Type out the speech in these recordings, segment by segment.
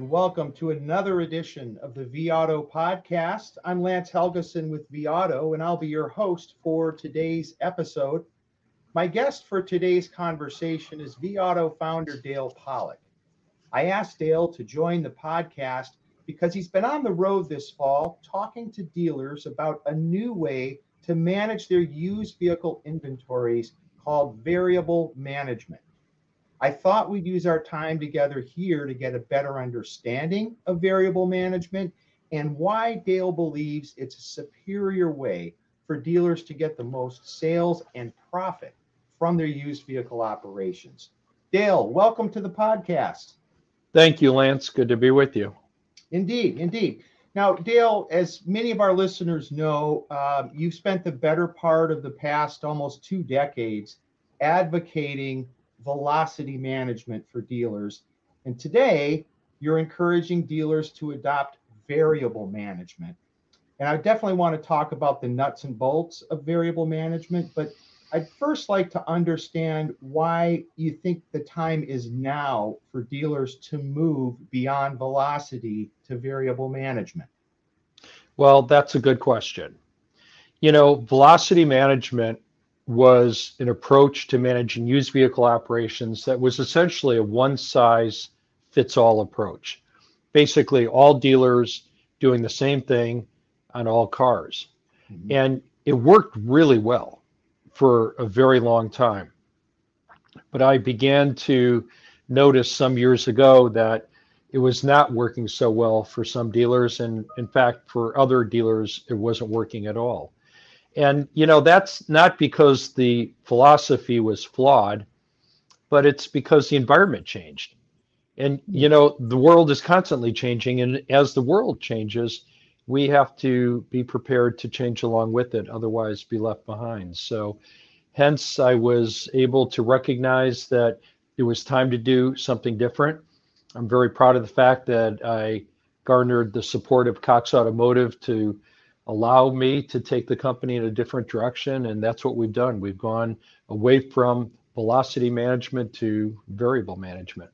and welcome to another edition of the vAuto podcast. I'm Lance Helgeson with vAuto, and I'll be your host for today's episode. My guest for today's conversation is vAuto founder Dale Pollak. I asked Dale to join the podcast because he's been on the road this fall talking to dealers about a new way to manage their used vehicle inventories called variable management. I thought we'd use our time together here to get a better understanding of variable management and why Dale believes it's a superior way for dealers to get the most sales and profit from their used vehicle operations. Dale, welcome to the podcast. Thank you, Lance. Good to be with you. Indeed, indeed. Now, Dale, as many of our listeners know, uh, you've spent the better part of the past almost two decades advocating velocity management for dealers. And today, you're encouraging dealers to adopt variable management. And I definitely want to talk about the nuts and bolts of variable management, but I'd first like to understand why you think the time is now for dealers to move beyond velocity to variable management. Well, that's a good question. You know, velocity management was an approach to managing used vehicle operations that was essentially a one size fits all approach. Basically, all dealers doing the same thing on all cars. Mm-hmm. And it worked really well for a very long time. But I began to notice some years ago that it was not working so well for some dealers. And in fact, for other dealers, it wasn't working at all. And, you know, that's not because the philosophy was flawed, but it's because the environment changed. And, you know, the world is constantly changing. And as the world changes, we have to be prepared to change along with it, otherwise, be left behind. So, hence, I was able to recognize that it was time to do something different. I'm very proud of the fact that I garnered the support of Cox Automotive to allow me to take the company in a different direction. And that's what we've done. We've gone away from velocity management to variable management.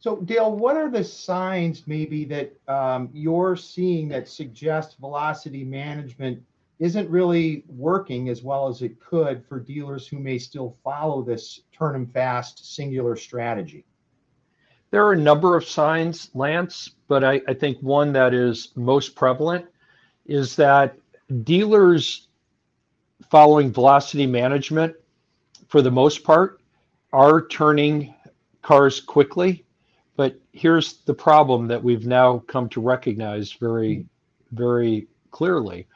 So, Dale, what are the signs maybe that um, you're seeing that suggest velocity management isn't really working as well as it could for dealers who may still follow this turn them fast singular strategy? There are a number of signs, Lance, but I, I think one that is most prevalent is that dealers following velocity management, for the most part, are turning cars quickly. But here's the problem that we've now come to recognize very, very clearly.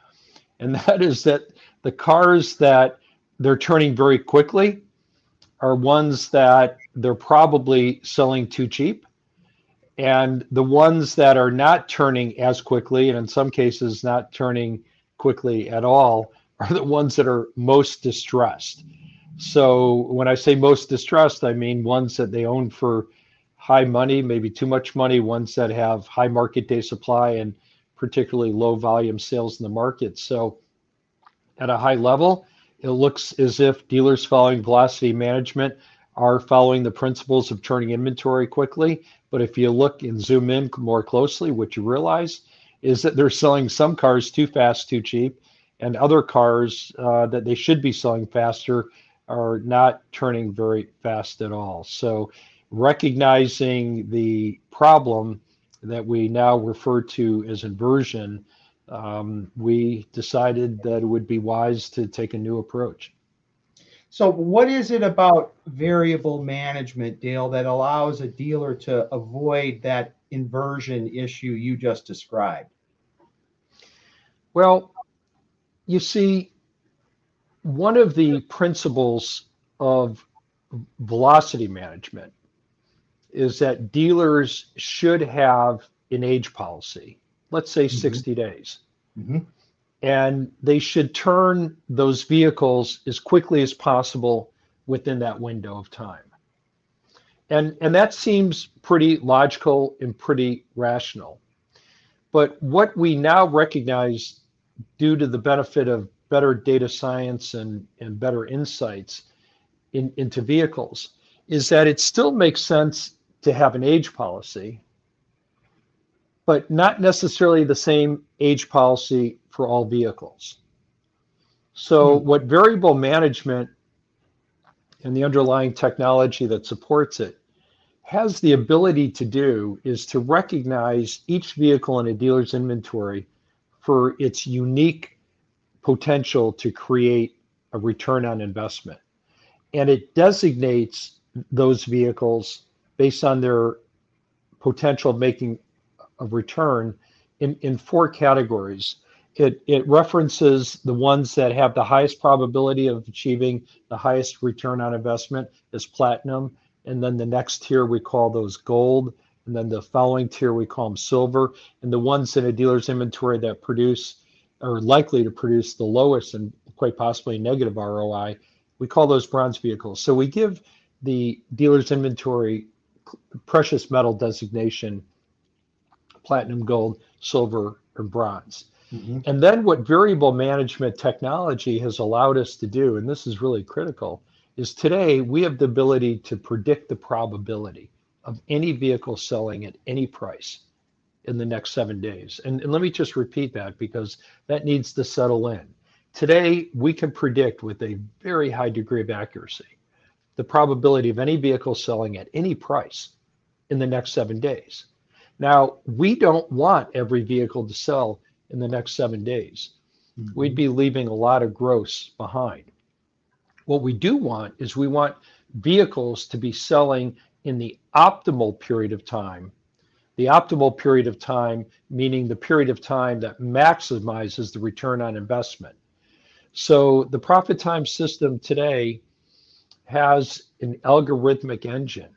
And that is that the cars that they're turning very quickly are ones that they're probably selling too cheap and the ones that are not turning as quickly, and in some cases not turning quickly at all, are the ones that are most distressed. So when I say most distressed, I mean ones that they own for high money, maybe too much money, ones that have high market day supply and particularly low volume sales in the market. So at a high level, it looks as if dealers following velocity management are following the principles of turning inventory quickly. But if you look and zoom in more closely, what you realize is that they're selling some cars too fast, too cheap, and other cars uh, that they should be selling faster are not turning very fast at all. So, recognizing the problem that we now refer to as inversion, um, we decided that it would be wise to take a new approach. So, what is it about variable management, Dale, that allows a dealer to avoid that inversion issue you just described? Well, you see, one of the principles of velocity management is that dealers should have an age policy, let's say mm-hmm. 60 days. Mm-hmm and they should turn those vehicles as quickly as possible within that window of time. And, and that seems pretty logical and pretty rational. But what we now recognize due to the benefit of better data science and, and better insights in, into vehicles is that it still makes sense to have an age policy but not necessarily the same age policy for all vehicles. So, mm-hmm. what variable management and the underlying technology that supports it has the ability to do is to recognize each vehicle in a dealer's inventory for its unique potential to create a return on investment. And it designates those vehicles based on their potential of making a return in, in four categories. It, it references the ones that have the highest probability of achieving the highest return on investment as platinum. And then the next tier, we call those gold. And then the following tier, we call them silver. And the ones in a dealer's inventory that produce are likely to produce the lowest and quite possibly negative ROI, we call those bronze vehicles. So we give the dealer's inventory precious metal designation platinum, gold, silver, or bronze. Mm-hmm. And then what variable management technology has allowed us to do, and this is really critical, is today we have the ability to predict the probability of any vehicle selling at any price in the next seven days. And, and let me just repeat that because that needs to settle in. Today, we can predict with a very high degree of accuracy the probability of any vehicle selling at any price in the next seven days. Now, we don't want every vehicle to sell in the next seven days. Mm-hmm. We'd be leaving a lot of gross behind. What we do want is we want vehicles to be selling in the optimal period of time. The optimal period of time, meaning the period of time that maximizes the return on investment. So the profit time system today has an algorithmic engine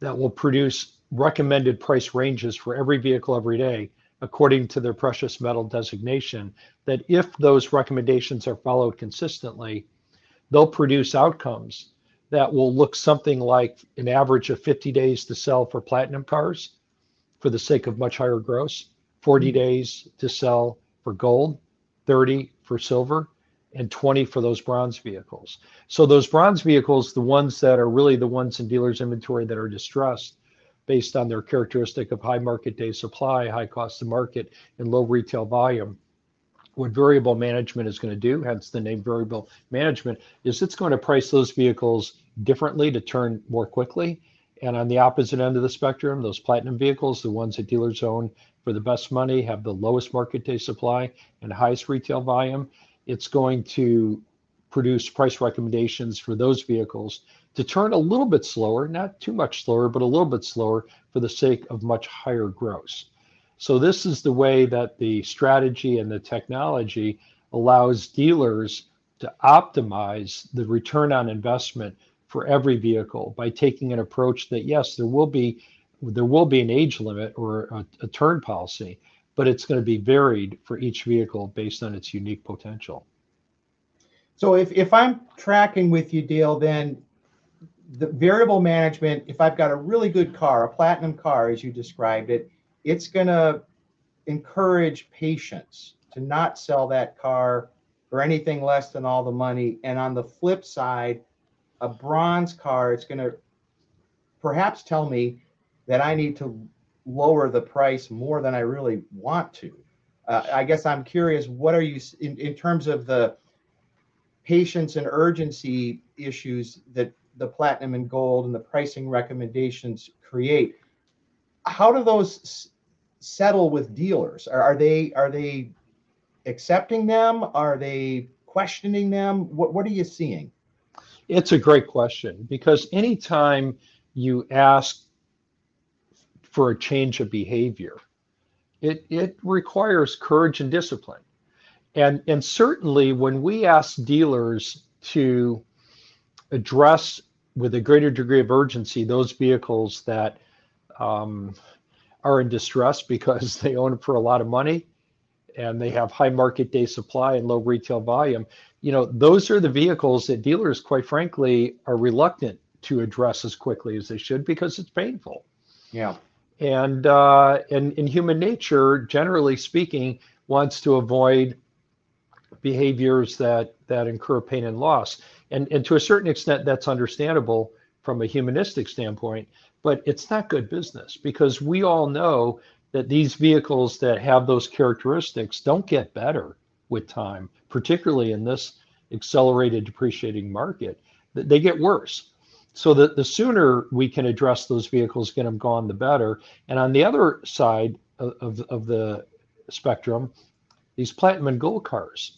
that will produce recommended price ranges for every vehicle every day according to their precious metal designation, that if those recommendations are followed consistently, they'll produce outcomes that will look something like an average of 50 days to sell for platinum cars for the sake of much higher gross, 40 mm-hmm. days to sell for gold, 30 for silver, and 20 for those bronze vehicles. So those bronze vehicles, the ones that are really the ones in dealers inventory that are distressed, based on their characteristic of high market day supply, high cost to market, and low retail volume. What variable management is going to do, hence the name variable management, is it's going to price those vehicles differently to turn more quickly. And on the opposite end of the spectrum, those platinum vehicles, the ones that dealers own for the best money, have the lowest market day supply and highest retail volume. It's going to produce price recommendations for those vehicles to turn a little bit slower, not too much slower, but a little bit slower for the sake of much higher gross. So this is the way that the strategy and the technology allows dealers to optimize the return on investment for every vehicle by taking an approach that yes, there will be there will be an age limit or a, a turn policy, but it's going to be varied for each vehicle based on its unique potential. So if, if I'm tracking with you, Dale, then the variable management, if I've got a really good car, a platinum car, as you described it, it's going to encourage patience to not sell that car for anything less than all the money. And on the flip side, a bronze car, it's going to perhaps tell me that I need to lower the price more than I really want to. Uh, I guess I'm curious, what are you, in, in terms of the patience and urgency issues that the platinum and gold and the pricing recommendations create how do those s- settle with dealers? Are, are they are they accepting them? Are they questioning them? What, what are you seeing? It's a great question because anytime you ask for a change of behavior. It, it requires courage and discipline. And and certainly when we ask dealers to address with a greater degree of urgency those vehicles that um, are in distress because they own it for a lot of money and they have high market day supply and low retail volume you know those are the vehicles that dealers quite frankly are reluctant to address as quickly as they should because it's painful. Yeah and uh, and in human nature generally speaking wants to avoid behaviors that that incur pain and loss and and to a certain extent that's understandable from a humanistic standpoint but it's not good business because we all know that these vehicles that have those characteristics don't get better with time, particularly in this accelerated depreciating market, they get worse. So the, the sooner we can address those vehicles, get them gone, the better. And on the other side of, of, of the spectrum, these platinum and gold cars,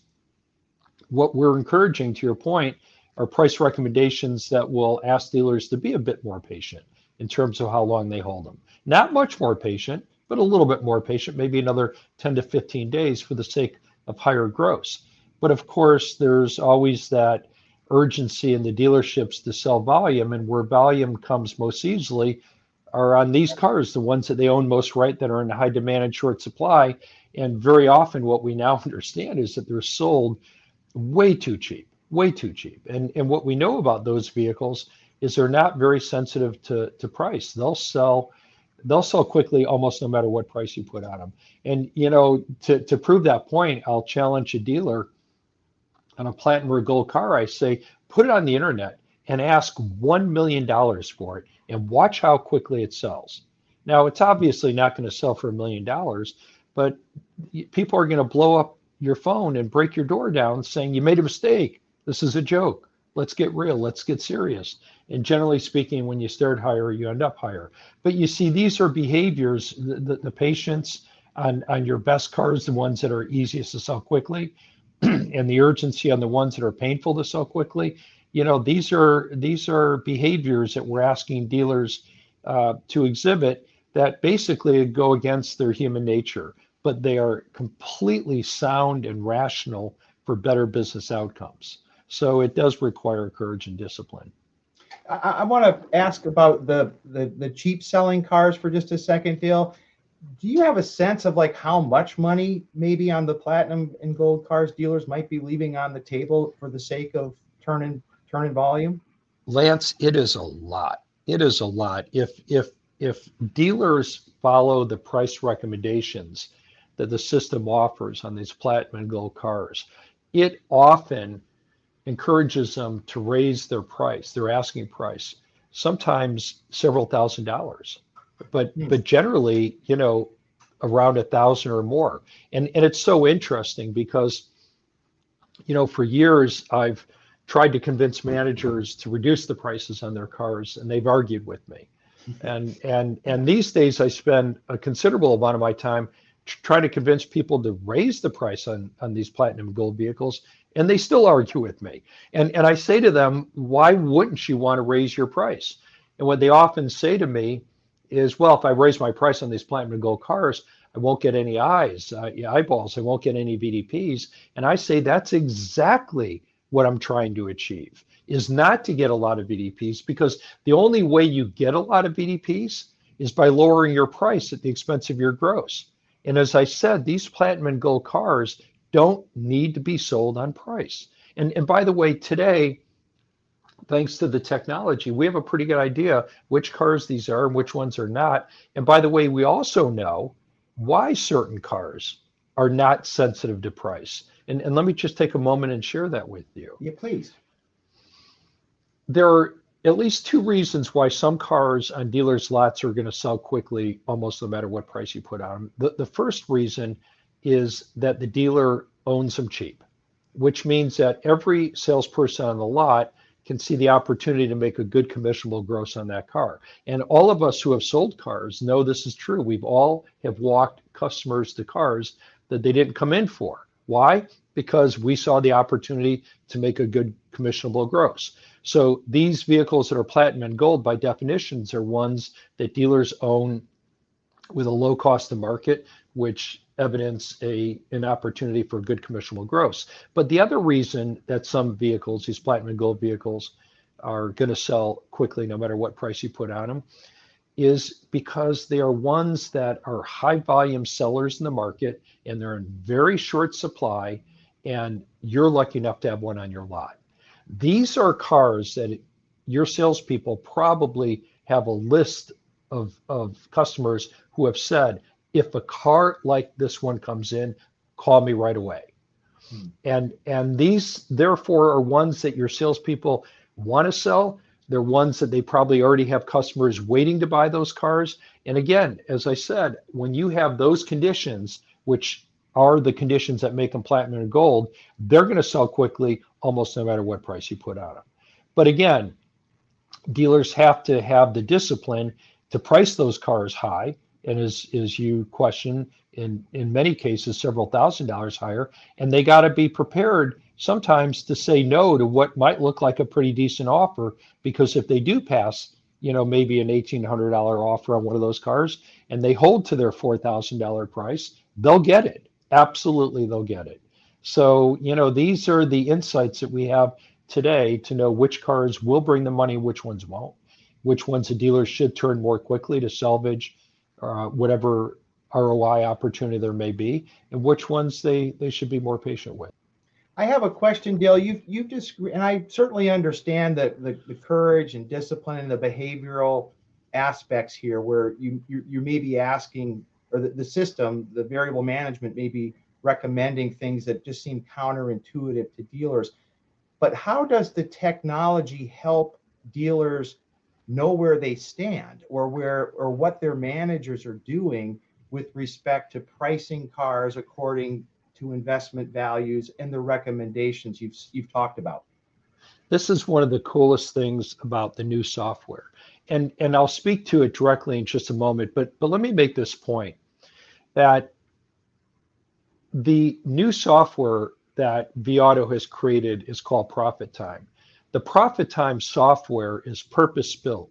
what we're encouraging, to your point, are price recommendations that will ask dealers to be a bit more patient in terms of how long they hold them. Not much more patient, but a little bit more patient, maybe another 10 to 15 days for the sake of higher gross. But of course, there's always that urgency in the dealerships to sell volume, and where volume comes most easily are on these cars, the ones that they own most right that are in high demand and short supply. And very often, what we now understand is that they're sold way too cheap, way too cheap. And and what we know about those vehicles is they're not very sensitive to to price. They'll sell they'll sell quickly almost no matter what price you put on them. And you know, to to prove that point, I'll challenge a dealer on a platinum or gold car. I say put it on the internet and ask one million dollars for it, and watch how quickly it sells. Now, it's obviously not going to sell for a million dollars, but people are going to blow up your phone and break your door down saying you made a mistake. This is a joke. Let's get real. Let's get serious. And generally speaking, when you start higher, you end up higher. But you see, these are behaviors, the, the, the patience on, on your best cars, the ones that are easiest to sell quickly, and the urgency on the ones that are painful to sell quickly. You know, these are these are behaviors that we're asking dealers uh, to exhibit that basically go against their human nature, but they are completely sound and rational for better business outcomes. So it does require courage and discipline. I, I want to ask about the, the the cheap selling cars for just a second, Dale. Do you have a sense of like how much money maybe on the platinum and gold cars dealers might be leaving on the table for the sake of turning turning volume? Lance, it is a lot. It is a lot. If if if dealers follow the price recommendations that the system offers on these platinum and gold cars, it often encourages them to raise their price, their asking price, sometimes several thousand dollars, but hmm. but generally, you know, around a thousand or more. And and it's so interesting because, you know, for years I've tried to convince managers to reduce the prices on their cars, and they've argued with me. And and and these days I spend a considerable amount of my time trying to convince people to raise the price on on these platinum gold vehicles and they still argue with me. And and I say to them, why wouldn't you want to raise your price? And what they often say to me is, well, if I raise my price on these platinum and gold cars, I won't get any eyes, uh, eyeballs. I won't get any VDPs. And I say that's exactly what I'm trying to achieve is not to get a lot of VDPs because the only way you get a lot of VDPs is by lowering your price at the expense of your gross. And as I said, these platinum and gold cars don't need to be sold on price. And, and by the way, today, thanks to the technology, we have a pretty good idea which cars these are and which ones are not. And by the way, we also know why certain cars are not sensitive to price. And, and let me just take a moment and share that with you. Yeah, please. There are at least two reasons why some cars on dealers' lots are going to sell quickly, almost no matter what price you put on them. The, the first reason is that the dealer owns them cheap, which means that every salesperson on the lot can see the opportunity to make a good commissionable gross on that car. And all of us who have sold cars know this is true. We've all have walked customers to cars that they didn't come in for. Why? Because we saw the opportunity to make a good commissionable gross. So these vehicles that are platinum and gold by definitions are ones that dealers own with a low cost to market, which evidence a an opportunity for good commissionable gross. But the other reason that some vehicles, these platinum and gold vehicles, are going to sell quickly no matter what price you put on them is because they are ones that are high volume sellers in the market and they're in very short supply and you're lucky enough to have one on your lot. These are cars that your salespeople probably have a list of, of customers who have said, if a car like this one comes in, call me right away. Hmm. And and these therefore are ones that your salespeople want to sell, They're ones that they probably already have customers waiting to buy those cars. And again, as I said, when you have those conditions, which are the conditions that make them platinum and gold, they're going to sell quickly almost no matter what price you put on them. But again, dealers have to have the discipline to price those cars high. And as, as you question, in, in many cases, several thousand dollars higher. And they got to be prepared sometimes to say no to what might look like a pretty decent offer because if they do pass you know maybe an $1800 offer on one of those cars and they hold to their $4000 price they'll get it absolutely they'll get it so you know these are the insights that we have today to know which cars will bring the money which ones won't which ones a dealer should turn more quickly to salvage uh, whatever roi opportunity there may be and which ones they they should be more patient with I have a question, Dale. You've you've just and I certainly understand the, the, the courage and discipline and the behavioral aspects here, where you you, you may be asking, or the, the system, the variable management may be recommending things that just seem counterintuitive to dealers. But how does the technology help dealers know where they stand or where or what their managers are doing with respect to pricing cars according to investment values and the recommendations you've you've talked about. This is one of the coolest things about the new software. And and I'll speak to it directly in just a moment, but but let me make this point that the new software that vAuto has created is called Profit Time. The Profit Time software is purpose built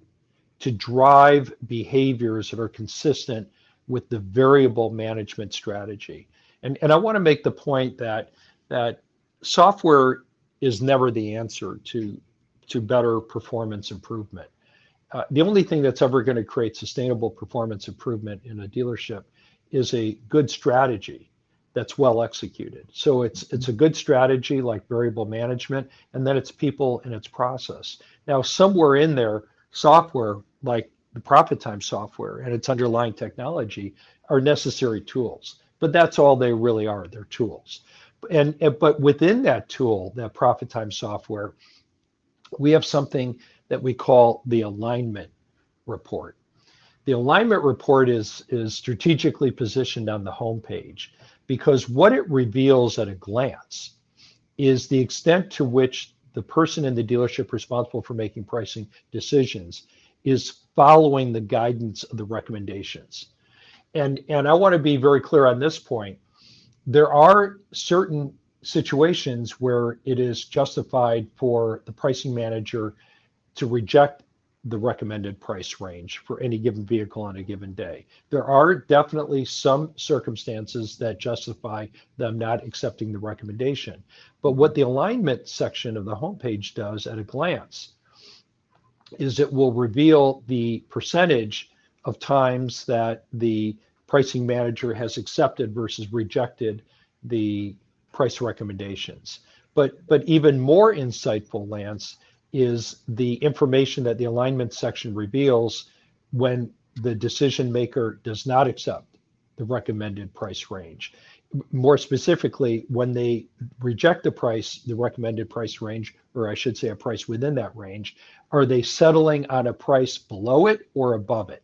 to drive behaviors that are consistent with the variable management strategy. And, and I want to make the point that that software is never the answer to to better performance improvement. Uh, the only thing that's ever going to create sustainable performance improvement in a dealership is a good strategy that's well executed. So it's it's a good strategy like variable management, and then it's people and it's process. Now somewhere in there, software like the Profit Time software and its underlying technology are necessary tools but that's all they really are. They're tools. And, and but within that tool, that profit time software, we have something that we call the alignment report. The alignment report is, is strategically positioned on the homepage because what it reveals at a glance is the extent to which the person in the dealership responsible for making pricing decisions is following the guidance of the recommendations and and I want to be very clear on this point. There are certain situations where it is justified for the pricing manager to reject the recommended price range for any given vehicle on a given day. There are definitely some circumstances that justify them not accepting the recommendation. But what the alignment section of the homepage does at a glance is it will reveal the percentage of times that the pricing manager has accepted versus rejected the price recommendations. But, but even more insightful, Lance, is the information that the alignment section reveals when the decision maker does not accept the recommended price range. More specifically, when they reject the price, the recommended price range, or I should say a price within that range, are they settling on a price below it or above it?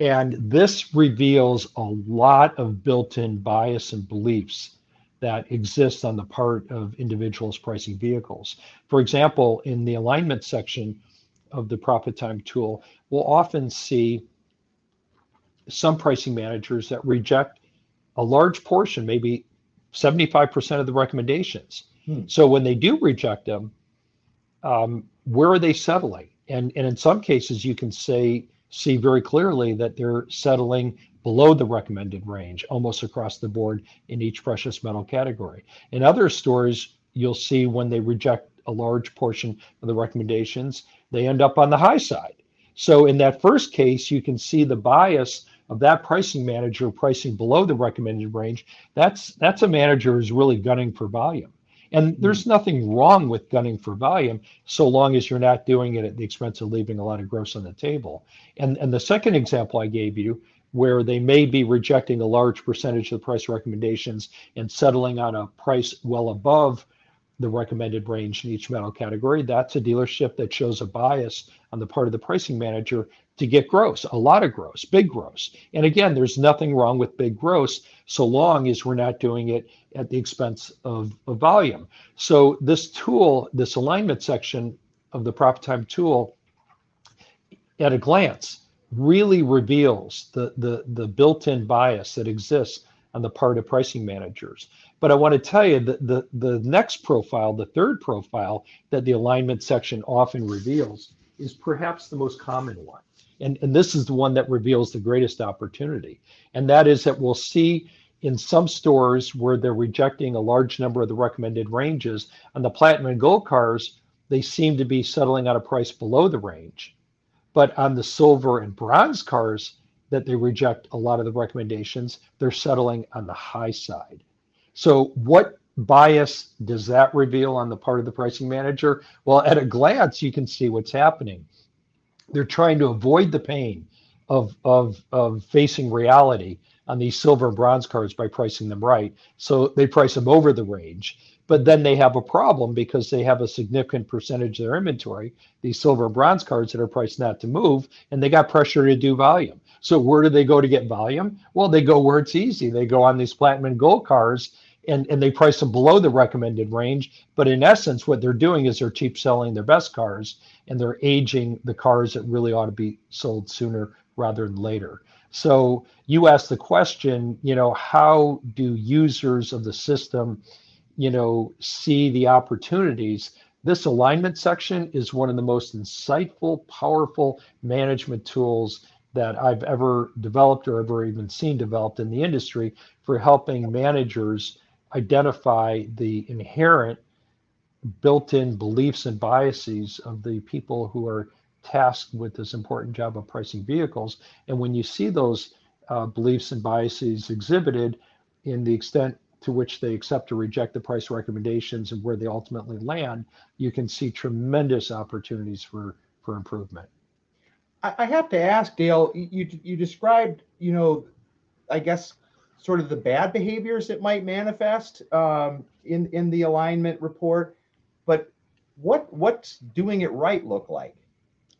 And this reveals a lot of built in bias and beliefs that exists on the part of individuals pricing vehicles. For example, in the alignment section of the profit time tool, we'll often see some pricing managers that reject a large portion, maybe 75% of the recommendations. Hmm. So when they do reject them, um, where are they settling? And, and in some cases, you can say see very clearly that they're settling below the recommended range almost across the board in each precious metal category. In other stores, you'll see when they reject a large portion of the recommendations, they end up on the high side. So in that first case, you can see the bias of that pricing manager pricing below the recommended range. That's that's a manager who's really gunning for volume. And there's hmm. nothing wrong with gunning for volume so long as you're not doing it at the expense of leaving a lot of gross on the table. And, and the second example I gave you, where they may be rejecting a large percentage of the price recommendations and settling on a price well above the recommended range in each metal category. That's a dealership that shows a bias on the part of the pricing manager to get gross, a lot of gross, big gross. And again, there's nothing wrong with big gross so long as we're not doing it at the expense of, of volume. So this tool, this alignment section of the profit time tool, at a glance, really reveals the, the, the built-in bias that exists on the part of pricing managers. But I want to tell you that the, the next profile, the third profile that the alignment section often reveals is perhaps the most common one. And, and this is the one that reveals the greatest opportunity. And that is that we'll see in some stores where they're rejecting a large number of the recommended ranges on the platinum and gold cars, they seem to be settling on a price below the range. But on the silver and bronze cars that they reject a lot of the recommendations, they're settling on the high side. So, what bias does that reveal on the part of the pricing manager? Well, at a glance, you can see what's happening. They're trying to avoid the pain of, of, of facing reality on these silver and bronze cars by pricing them right. So they price them over the range but then they have a problem because they have a significant percentage of their inventory, these silver bronze cards that are priced not to move, and they got pressure to do volume. So where do they go to get volume? Well, they go where it's easy. They go on these platinum and gold cars and, and they price them below the recommended range. But in essence, what they're doing is they're cheap selling their best cars and they're aging the cars that really ought to be sold sooner rather than later. So you ask the question, you know, how do users of the system you know, see the opportunities. This alignment section is one of the most insightful, powerful management tools that I've ever developed or ever even seen developed in the industry for helping managers identify the inherent built-in beliefs and biases of the people who are tasked with this important job of pricing vehicles. And when you see those uh, beliefs and biases exhibited in the extent to which they accept or reject the price recommendations and where they ultimately land, you can see tremendous opportunities for, for improvement. I have to ask, Dale, you, you described, you know, I guess sort of the bad behaviors that might manifest um, in, in the alignment report, but what what's doing it right look like?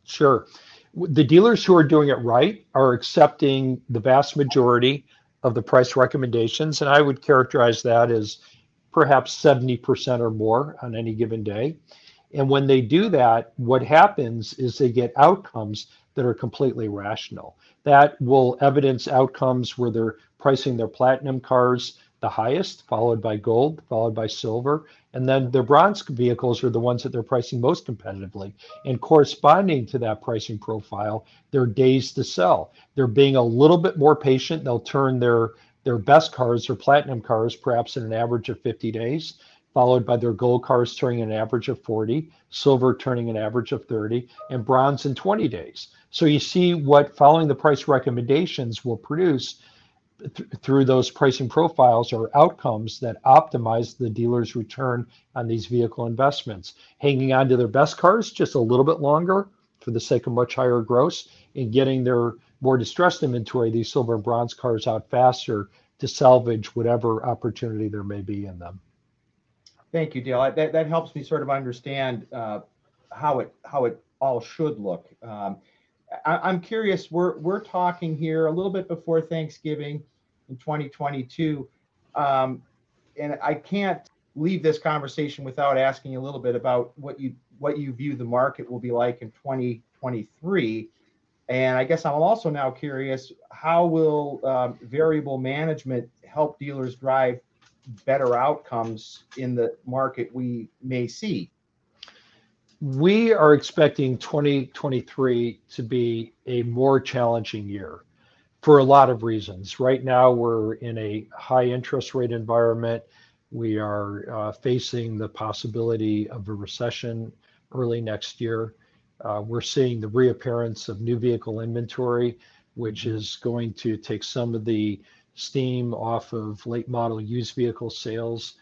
Sure. The dealers who are doing it right are accepting the vast majority of the price recommendations. And I would characterize that as perhaps 70% or more on any given day. And when they do that, what happens is they get outcomes that are completely rational. That will evidence outcomes where they're pricing their platinum cars the highest, followed by gold, followed by silver. And then their bronze vehicles are the ones that they're pricing most competitively. And corresponding to that pricing profile, their days to sell. They're being a little bit more patient. They'll turn their their best cars, or platinum cars, perhaps in an average of 50 days, followed by their gold cars turning an average of 40, silver turning an average of 30, and bronze in 20 days. So you see what following the price recommendations will produce th- through those pricing profiles or outcomes that optimize the dealer's return on these vehicle investments. Hanging on to their best cars just a little bit longer for the sake of much higher gross and getting their more distressed inventory, these silver and bronze cars out faster to salvage whatever opportunity there may be in them. Thank you, Dale. That, that helps me sort of understand uh, how it how it all should look. Um, I, am curious. We're we're talking here a little bit before Thanksgiving in 2022, um, and I can't leave this conversation without asking a little bit about what you what you view the market will be like in 2023. And I guess I'm also now curious how will um, variable management help dealers drive better outcomes in the market we may see? We are expecting 2023 to be a more challenging year for a lot of reasons. Right now, we're in a high interest rate environment. We are uh, facing the possibility of a recession early next year. Uh, we're seeing the reappearance of new vehicle inventory, which mm-hmm. is going to take some of the steam off of late model used vehicle sales.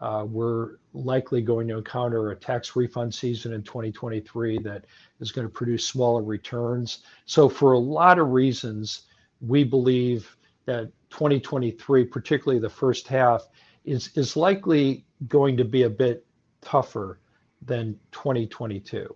Uh, we're likely going to encounter a tax refund season in 2023 that is going to produce smaller returns. So, for a lot of reasons, we believe that 2023, particularly the first half, is is likely going to be a bit tougher than 2022.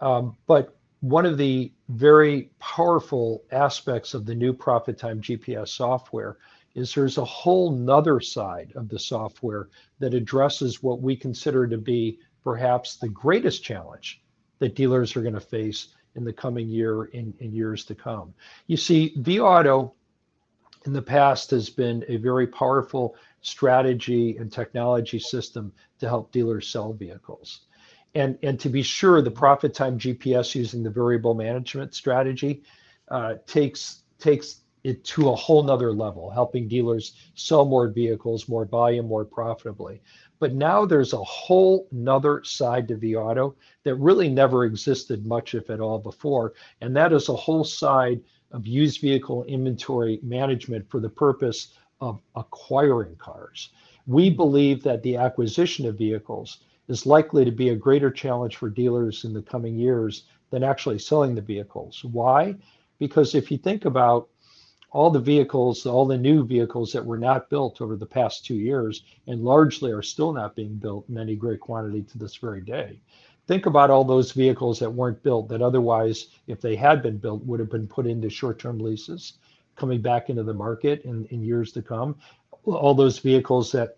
Um, but one of the very powerful aspects of the new Profit Time GPS software is there's a whole nother side of the software that addresses what we consider to be perhaps the greatest challenge that dealers are going to face in the coming year in, years to come. You see, vAuto in the past has been a very powerful strategy and technology system to help dealers sell vehicles. And, and to be sure, the profit time GPS using the variable management strategy uh, takes, takes it to a whole nother level, helping dealers sell more vehicles, more volume, more profitably. But now there's a whole nother side to vAuto that really never existed much, if at all, before. And that is a whole side of used vehicle inventory management for the purpose of acquiring cars. We believe that the acquisition of vehicles is likely to be a greater challenge for dealers in the coming years than actually selling the vehicles. Why? Because if you think about all the vehicles, all the new vehicles that were not built over the past two years, and largely are still not being built in any great quantity to this very day. Think about all those vehicles that weren't built that otherwise, if they had been built, would have been put into short term leases coming back into the market in, in years to come. All those vehicles that,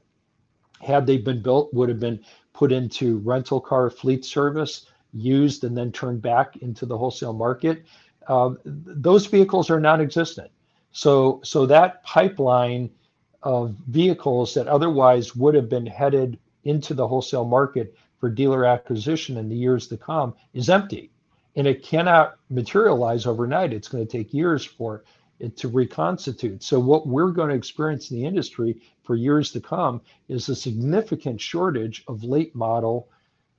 had they been built, would have been put into rental car fleet service, used, and then turned back into the wholesale market. Uh, those vehicles are non existent. So, so that pipeline of vehicles that otherwise would have been headed into the wholesale market for dealer acquisition in the years to come is empty. And it cannot materialize overnight. It's going to take years for it to reconstitute. So, what we're going to experience in the industry for years to come is a significant shortage of late model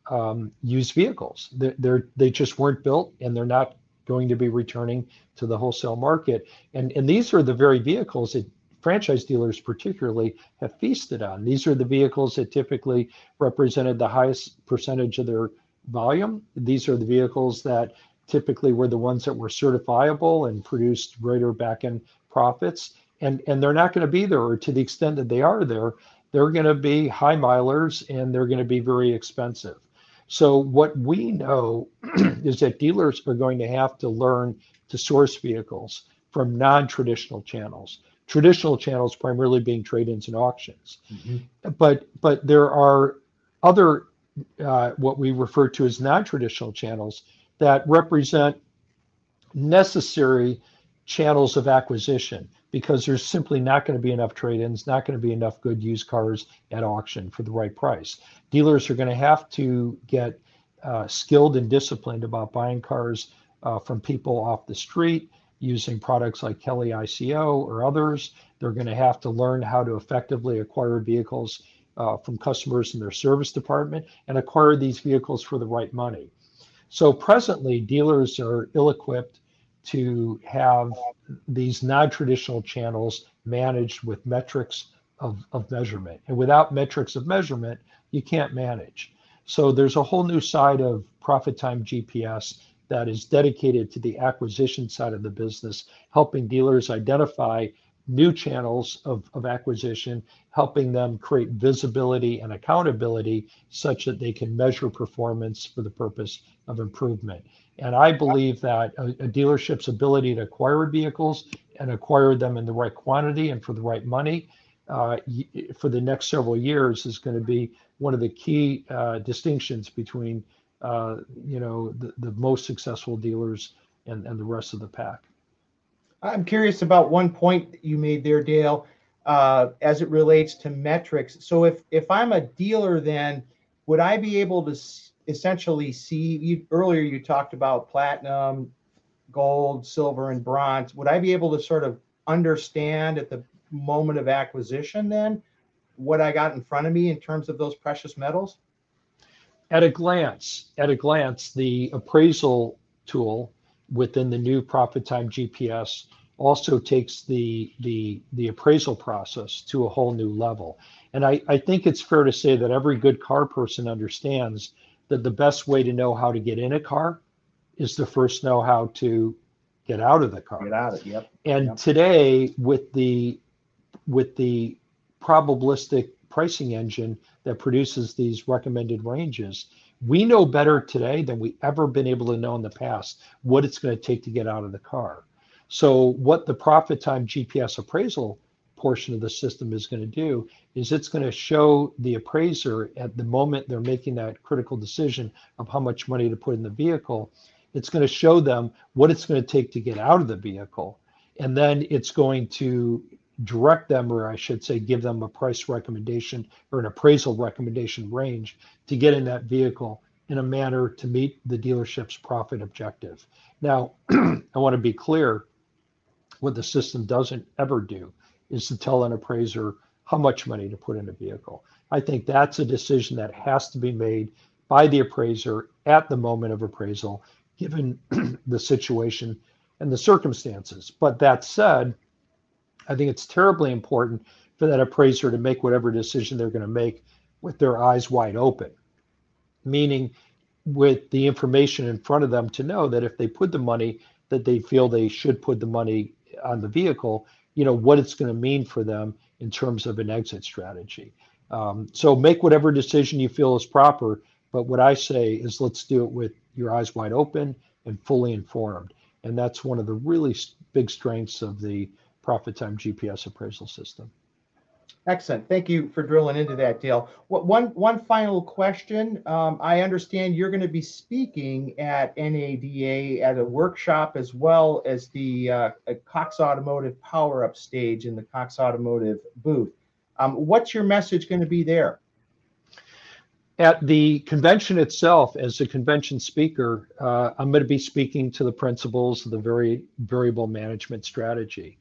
um, used vehicles. They're, they're, they just weren't built and they're not going to be returning to the wholesale market. And, and these are the very vehicles that franchise dealers particularly have feasted on. These are the vehicles that typically represented the highest percentage of their volume. These are the vehicles that typically were the ones that were certifiable and produced greater back end profits. And, and they're not going to be there, or to the extent that they are there, they're going to be high milers and they're going to be very expensive. So what we know is that dealers are going to have to learn to source vehicles from non-traditional channels. Traditional channels primarily being trade-ins and auctions. Mm-hmm. But but there are other uh, what we refer to as non-traditional channels that represent necessary channels of acquisition because there's simply not going to be enough trade-ins, not going to be enough good used cars at auction for the right price. Dealers are going to have to get uh, skilled and disciplined about buying cars uh, from people off the street using products like Kelley ICO or others. They're going to have to learn how to effectively acquire vehicles uh, from customers in their service department and acquire these vehicles for the right money. So presently, dealers are ill-equipped to have these non-traditional channels managed with metrics of, of measurement. And without metrics of measurement, you can't manage. So there's a whole new side of Profit Time GPS that is dedicated to the acquisition side of the business, helping dealers identify new channels of, of acquisition, helping them create visibility and accountability such that they can measure performance for the purpose of improvement. And I believe that a, a, dealership's ability to acquire vehicles and acquire them in the right quantity and for the right money uh, for the next several years is going to be one of the key uh, distinctions between uh, you know the, the most successful dealers and, and the rest of the pack. I'm curious about one point you made there, Dale, uh, as it relates to metrics. So if if I'm a dealer, then would I be able to essentially see you, earlier you talked about platinum gold silver and bronze. Would i be able to sort of understand at the moment of acquisition then what i got in front of me in terms of those precious metals? At a glance at a glance the appraisal tool within the new profit time gps also takes the the the appraisal process to a whole new level. And I, I think it's fair to say that every good car person understands that the best way to know how to get in a car is to first know how to get out of the car. Get out of it. Yep. And yep. today, with the with the probabilistic pricing engine that produces these recommended ranges. We know better today than we ever been able to know in the past what it's going to take to get out of the car. So what the profit time GPS appraisal portion of the system is going to do is it's going to show the appraiser at the moment they're making that critical decision of how much money to put in the vehicle it's going to show them what it's going to take to get out of the vehicle. And then it's going to direct them or i should say give them a price recommendation or an appraisal recommendation range to get in that vehicle in a manner to meet the dealership's profit objective. Now i want to be clear what the system doesn't ever do is to tell an appraiser how much money to put in a vehicle. I think that's a decision that has to be made by the appraiser at the moment of appraisal, given the situation and the circumstances. But that said, I think it's terribly important for that appraiser to make whatever decision they're going to make with their eyes wide open, meaning with the information in front of them to know that if they put the money that they feel they should put the money on the vehicle, you know what it's going to mean for them in terms of an exit strategy. Um, so make whatever decision you feel is proper. But what I say is let's do it with your eyes wide open and fully informed. And that's one of the really big strengths of the ProfitTime GPS appraisal system. Excellent. Thank you for drilling into that, Dale. One one final question. Um, I understand you're going to be speaking at NADA at a workshop as well as the uh, Cox Automotive Power Up stage in the Cox Automotive booth. Um, what's your message going to be there? At the convention itself, as a convention speaker, uh, I'm going to be speaking to the principles of the very variable management strategy.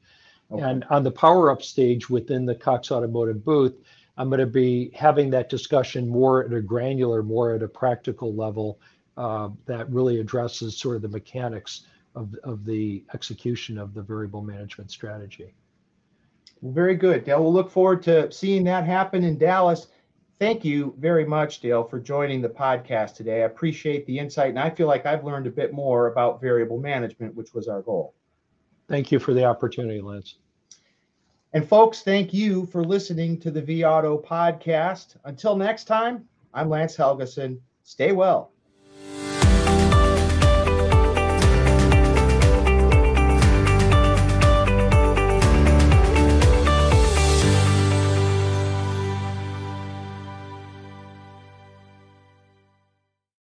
Okay. And on the power up stage within the Cox Automotive booth, I'm going to be having that discussion more at a granular, more at a practical level uh, that really addresses sort of the mechanics of, of the execution of the variable management strategy. Very good, Dale. We'll look forward to seeing that happen in Dallas. Thank you very much, Dale, for joining the podcast today. I appreciate the insight, and I feel like I've learned a bit more about variable management, which was our goal. Thank you for the opportunity, Lance. And folks, thank you for listening to the vAuto podcast. Until next time, I'm Lance Helgeson. Stay well.